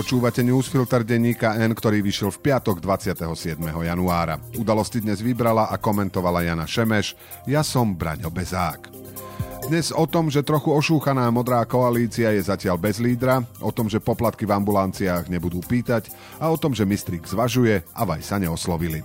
Počúvate newsfilter denníka N, ktorý vyšiel v piatok 27. januára. Udalosti dnes vybrala a komentovala Jana Šemeš. Ja som Braňo Bezák. Dnes o tom, že trochu ošúchaná modrá koalícia je zatiaľ bez lídra, o tom, že poplatky v ambulanciách nebudú pýtať a o tom, že mistrik zvažuje a vaj sa neoslovili.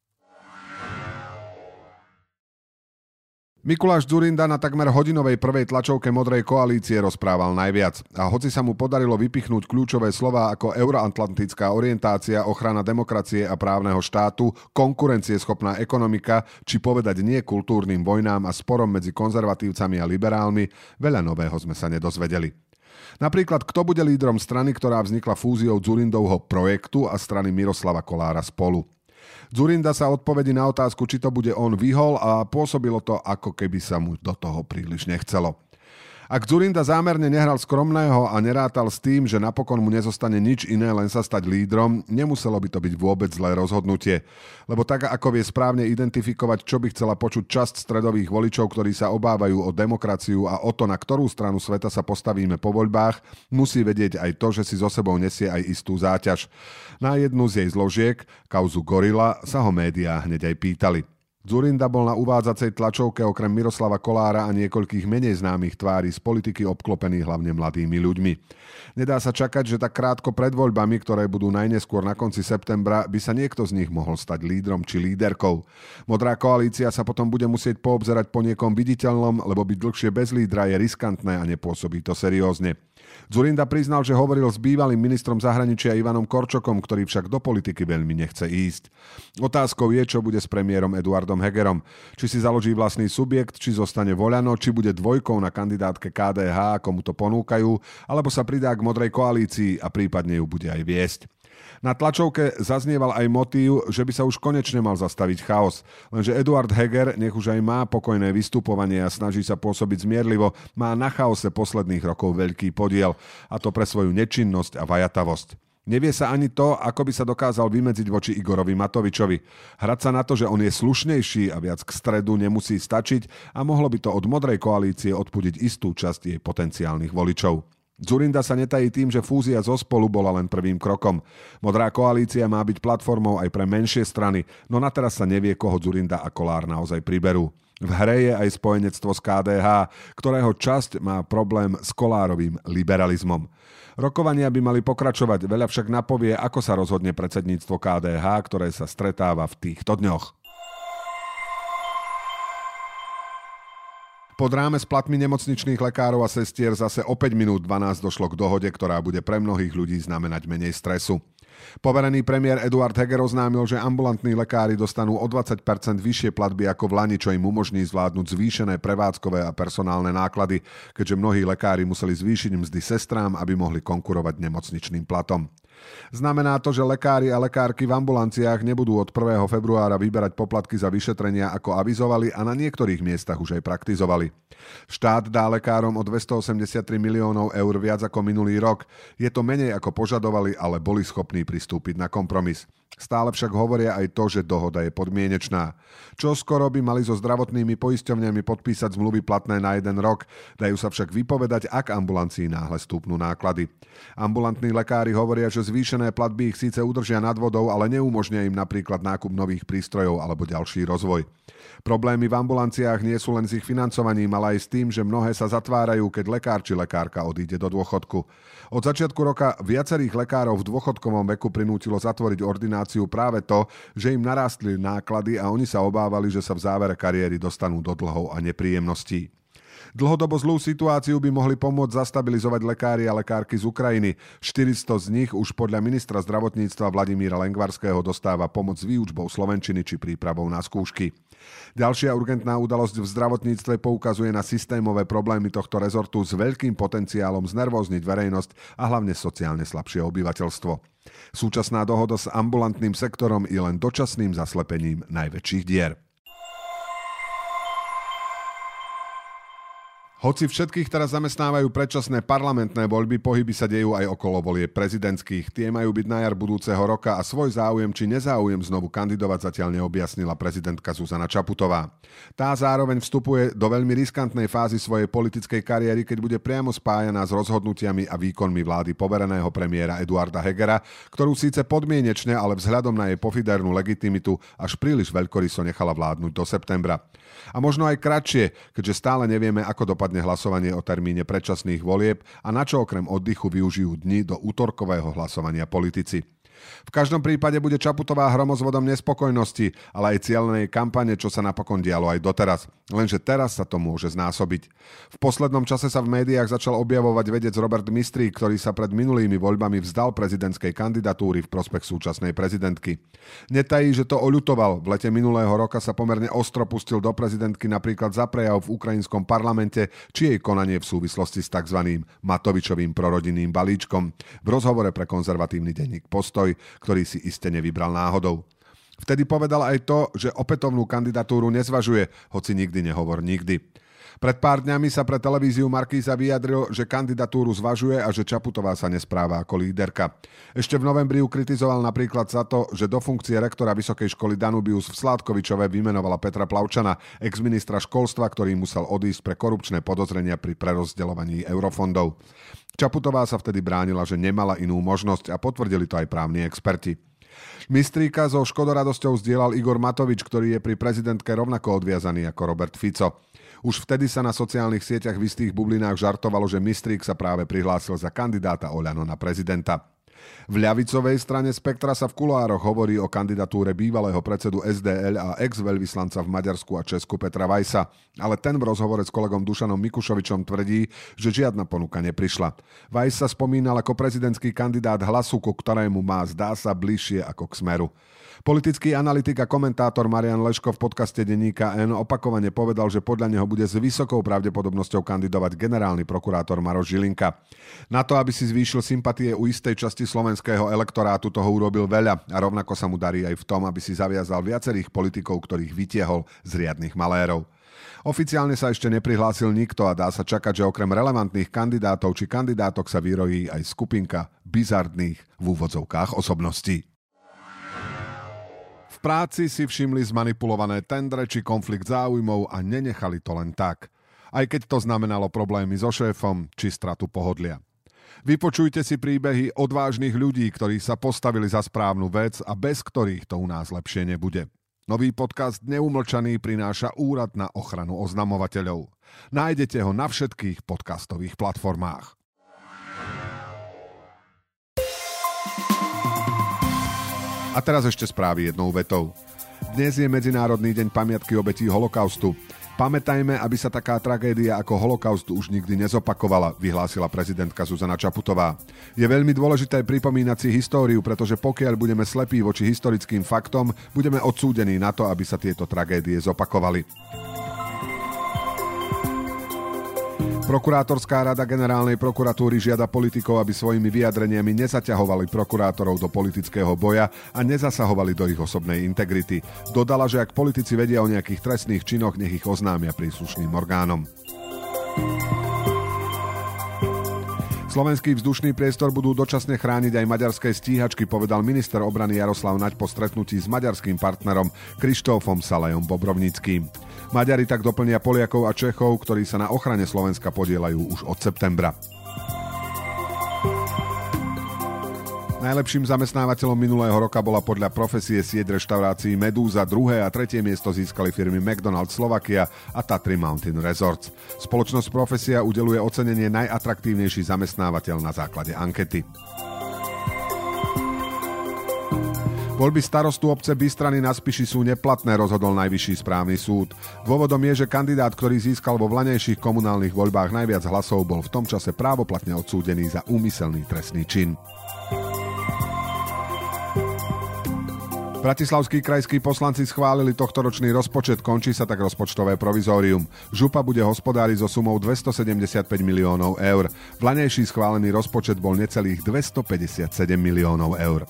Mikuláš Zurinda na takmer hodinovej prvej tlačovke Modrej koalície rozprával najviac. A hoci sa mu podarilo vypichnúť kľúčové slova ako euroatlantická orientácia, ochrana demokracie a právneho štátu, konkurencieschopná ekonomika, či povedať nie kultúrnym vojnám a sporom medzi konzervatívcami a liberálmi, veľa nového sme sa nedozvedeli. Napríklad, kto bude lídrom strany, ktorá vznikla fúziou Zurindovho projektu a strany Miroslava Kolára spolu. Zurinda sa odpovedi na otázku, či to bude on vyhol a pôsobilo to, ako keby sa mu do toho príliš nechcelo. Ak Zurinda zámerne nehral skromného a nerátal s tým, že napokon mu nezostane nič iné, len sa stať lídrom, nemuselo by to byť vôbec zlé rozhodnutie. Lebo tak, ako vie správne identifikovať, čo by chcela počuť časť stredových voličov, ktorí sa obávajú o demokraciu a o to, na ktorú stranu sveta sa postavíme po voľbách, musí vedieť aj to, že si so sebou nesie aj istú záťaž. Na jednu z jej zložiek, kauzu Gorila, sa ho médiá hneď aj pýtali. Zurinda bol na uvádzacej tlačovke okrem Miroslava Kolára a niekoľkých menej známych tvári z politiky obklopených hlavne mladými ľuďmi. Nedá sa čakať, že tak krátko pred voľbami, ktoré budú najneskôr na konci septembra, by sa niekto z nich mohol stať lídrom či líderkou. Modrá koalícia sa potom bude musieť poobzerať po niekom viditeľnom, lebo byť dlhšie bez lídra je riskantné a nepôsobí to seriózne. Zurinda priznal, že hovoril s bývalým ministrom zahraničia Ivanom Korčokom, ktorý však do politiky veľmi nechce ísť. Otázkou je, čo bude s premiérom Eduardom Hegerom. Či si založí vlastný subjekt, či zostane voľano, či bude dvojkou na kandidátke KDH, ako mu to ponúkajú, alebo sa pridá k modrej koalícii a prípadne ju bude aj viesť. Na tlačovke zaznieval aj motív, že by sa už konečne mal zastaviť chaos. Lenže Eduard Heger, nech už aj má pokojné vystupovanie a snaží sa pôsobiť zmierlivo, má na chaose posledných rokov veľký podiel, a to pre svoju nečinnosť a vajatavosť. Nevie sa ani to, ako by sa dokázal vymedziť voči Igorovi Matovičovi. Hrať sa na to, že on je slušnejší a viac k stredu nemusí stačiť a mohlo by to od modrej koalície odpudiť istú časť jej potenciálnych voličov. Zurinda sa netají tým, že fúzia zo spolu bola len prvým krokom. Modrá koalícia má byť platformou aj pre menšie strany, no na teraz sa nevie, koho Zurinda a Kolár naozaj priberú. V hre je aj spojenectvo z KDH, ktorého časť má problém s kolárovým liberalizmom. Rokovania by mali pokračovať, veľa však napovie, ako sa rozhodne predsedníctvo KDH, ktoré sa stretáva v týchto dňoch. Pod ráme s platmi nemocničných lekárov a sestier zase o 5 minút 12 došlo k dohode, ktorá bude pre mnohých ľudí znamenať menej stresu. Poverený premiér Eduard Heger oznámil, že ambulantní lekári dostanú o 20% vyššie platby ako v Lani, čo im umožní zvládnuť zvýšené prevádzkové a personálne náklady, keďže mnohí lekári museli zvýšiť mzdy sestrám, aby mohli konkurovať nemocničným platom. Znamená to, že lekári a lekárky v ambulanciách nebudú od 1. februára vyberať poplatky za vyšetrenia, ako avizovali a na niektorých miestach už aj praktizovali. Štát dá lekárom o 283 miliónov eur viac ako minulý rok. Je to menej ako požadovali, ale boli schopní pristúpiť na kompromis. Stále však hovoria aj to, že dohoda je podmienečná. Čo skoro by mali so zdravotnými poisťovňami podpísať zmluvy platné na jeden rok, dajú sa však vypovedať, ak ambulancii náhle stúpnú náklady. Ambulantní lekári hovoria, že zvýšené platby ich síce udržia nad vodou, ale neumožnia im napríklad nákup nových prístrojov alebo ďalší rozvoj. Problémy v ambulanciách nie sú len s ich financovaním, ale aj s tým, že mnohé sa zatvárajú, keď lekár či lekárka odíde do dôchodku. Od začiatku roka viacerých lekárov v dôchodkovom veku prinútilo zatvoriť ordináciu práve to, že im narástli náklady a oni sa obávali, že sa v závere kariéry dostanú do dlhov a nepríjemností. Dlhodobo zlú situáciu by mohli pomôcť zastabilizovať lekári a lekárky z Ukrajiny. 400 z nich už podľa ministra zdravotníctva Vladimíra Lengvarského dostáva pomoc s výučbou slovenčiny či prípravou na skúšky. Ďalšia urgentná udalosť v zdravotníctve poukazuje na systémové problémy tohto rezortu s veľkým potenciálom znervozniť verejnosť a hlavne sociálne slabšie obyvateľstvo. Súčasná dohoda s ambulantným sektorom je len dočasným zaslepením najväčších dier. Hoci všetkých teraz zamestnávajú predčasné parlamentné voľby, pohyby sa dejú aj okolo volie prezidentských. Tie majú byť na jar budúceho roka a svoj záujem či nezáujem znovu kandidovať zatiaľ neobjasnila prezidentka Zuzana Čaputová. Tá zároveň vstupuje do veľmi riskantnej fázy svojej politickej kariéry, keď bude priamo spájaná s rozhodnutiami a výkonmi vlády povereného premiéra Eduarda Hegera, ktorú síce podmienečne, ale vzhľadom na jej pofidernú legitimitu až príliš veľkoryso nechala vládnuť do septembra. A možno aj kratšie, keďže stále nevieme, ako dopadne dopadne hlasovanie o termíne predčasných volieb a na čo okrem oddychu využijú dni do útorkového hlasovania politici. V každom prípade bude Čaputová hromozvodom nespokojnosti, ale aj cieľnej kampane, čo sa napokon dialo aj doteraz. Lenže teraz sa to môže znásobiť. V poslednom čase sa v médiách začal objavovať vedec Robert Mistrík, ktorý sa pred minulými voľbami vzdal prezidentskej kandidatúry v prospech súčasnej prezidentky. Netají, že to oľutoval. V lete minulého roka sa pomerne ostro pustil do prezidentky napríklad za prejav v ukrajinskom parlamente či jej konanie v súvislosti s tzv. Matovičovým prorodinným balíčkom. V rozhovore pre konzervatívny denník Postoj ktorý si iste nevybral náhodou. Vtedy povedal aj to, že opätovnú kandidatúru nezvažuje, hoci nikdy nehovor nikdy. Pred pár dňami sa pre televíziu Markíza vyjadril, že kandidatúru zvažuje a že Čaputová sa nespráva ako líderka. Ešte v novembri ju kritizoval napríklad za to, že do funkcie rektora Vysokej školy Danubius v Sládkovičove vymenovala Petra Plavčana, ex-ministra školstva, ktorý musel odísť pre korupčné podozrenia pri prerozdeľovaní eurofondov. Čaputová sa vtedy bránila, že nemala inú možnosť a potvrdili to aj právni experti. Mistríka so škodoradosťou zdieľal Igor Matovič, ktorý je pri prezidentke rovnako odviazaný ako Robert Fico. Už vtedy sa na sociálnych sieťach v istých bublinách žartovalo, že Mistrík sa práve prihlásil za kandidáta Oľano na prezidenta. V ľavicovej strane spektra sa v kuloároch hovorí o kandidatúre bývalého predsedu SDL a ex-veľvyslanca v Maďarsku a Česku Petra Vajsa, ale ten v rozhovore s kolegom Dušanom Mikušovičom tvrdí, že žiadna ponuka neprišla. Vajs sa spomínal ako prezidentský kandidát hlasu, ku ktorému má zdá sa bližšie ako k smeru. Politický analytik a komentátor Marian Leško v podcaste Deníka N opakovane povedal, že podľa neho bude s vysokou pravdepodobnosťou kandidovať generálny prokurátor Maroš Žilinka. Na to, aby si zvýšil sympatie u istej časti slovenského elektorátu, toho urobil veľa a rovnako sa mu darí aj v tom, aby si zaviazal viacerých politikov, ktorých vytiehol z riadnych malérov. Oficiálne sa ešte neprihlásil nikto a dá sa čakať, že okrem relevantných kandidátov či kandidátok sa vyrojí aj skupinka bizardných v úvodzovkách osobností práci si všimli zmanipulované tendre či konflikt záujmov a nenechali to len tak. Aj keď to znamenalo problémy so šéfom či stratu pohodlia. Vypočujte si príbehy odvážnych ľudí, ktorí sa postavili za správnu vec a bez ktorých to u nás lepšie nebude. Nový podcast Neumlčaný prináša Úrad na ochranu oznamovateľov. Nájdete ho na všetkých podcastových platformách. A teraz ešte správy jednou vetou. Dnes je Medzinárodný deň pamiatky obetí holokaustu. Pamätajme, aby sa taká tragédia ako holokaust už nikdy nezopakovala, vyhlásila prezidentka Zuzana Čaputová. Je veľmi dôležité pripomínať si históriu, pretože pokiaľ budeme slepí voči historickým faktom, budeme odsúdení na to, aby sa tieto tragédie zopakovali. Prokurátorská rada generálnej prokuratúry žiada politikov, aby svojimi vyjadreniami nezaťahovali prokurátorov do politického boja a nezasahovali do ich osobnej integrity. Dodala, že ak politici vedia o nejakých trestných činoch, nech ich oznámia príslušným orgánom. Slovenský vzdušný priestor budú dočasne chrániť aj maďarské stíhačky, povedal minister obrany Jaroslav Naď po stretnutí s maďarským partnerom Krištófom Salajom Bobrovnickým. Maďari tak doplnia Poliakov a Čechov, ktorí sa na ochrane Slovenska podielajú už od septembra. Najlepším zamestnávateľom minulého roka bola podľa profesie sieť reštaurácií Medúza, druhé a tretie miesto získali firmy McDonald's Slovakia a Tatry Mountain Resorts. Spoločnosť Profesia udeluje ocenenie najatraktívnejší zamestnávateľ na základe ankety. Voľby starostu obce Bystrany na Spiši sú neplatné, rozhodol najvyšší správny súd. Dôvodom je, že kandidát, ktorý získal vo vlanejších komunálnych voľbách najviac hlasov, bol v tom čase právoplatne odsúdený za úmyselný trestný čin. Bratislavskí krajskí poslanci schválili tohtoročný rozpočet, končí sa tak rozpočtové provizórium. Župa bude hospodáriť so sumou 275 miliónov eur. Vlanejší schválený rozpočet bol necelých 257 miliónov eur.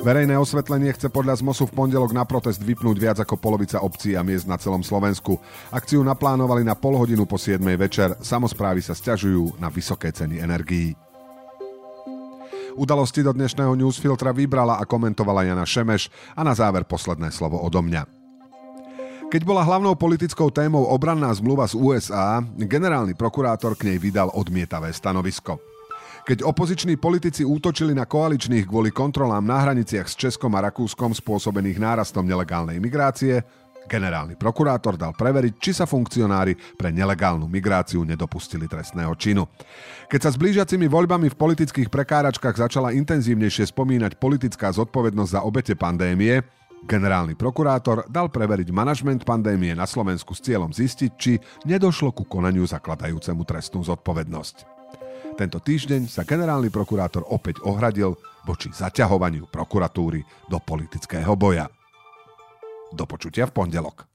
Verejné osvetlenie chce podľa ZMOSu v pondelok na protest vypnúť viac ako polovica obcí a miest na celom Slovensku. Akciu naplánovali na pol hodinu po 7. večer. Samozprávy sa stiažujú na vysoké ceny energií. Udalosti do dnešného newsfiltra vybrala a komentovala Jana Šemeš a na záver posledné slovo odo mňa. Keď bola hlavnou politickou témou obranná zmluva z USA, generálny prokurátor k nej vydal odmietavé stanovisko. Keď opoziční politici útočili na koaličných kvôli kontrolám na hraniciach s Českom a Rakúskom spôsobených nárastom nelegálnej migrácie, Generálny prokurátor dal preveriť, či sa funkcionári pre nelegálnu migráciu nedopustili trestného činu. Keď sa s blížiacimi voľbami v politických prekáračkách začala intenzívnejšie spomínať politická zodpovednosť za obete pandémie, generálny prokurátor dal preveriť manažment pandémie na Slovensku s cieľom zistiť, či nedošlo ku konaniu zakladajúcemu trestnú zodpovednosť. Tento týždeň sa generálny prokurátor opäť ohradil voči zaťahovaniu prokuratúry do politického boja. Do počutia v pondelok.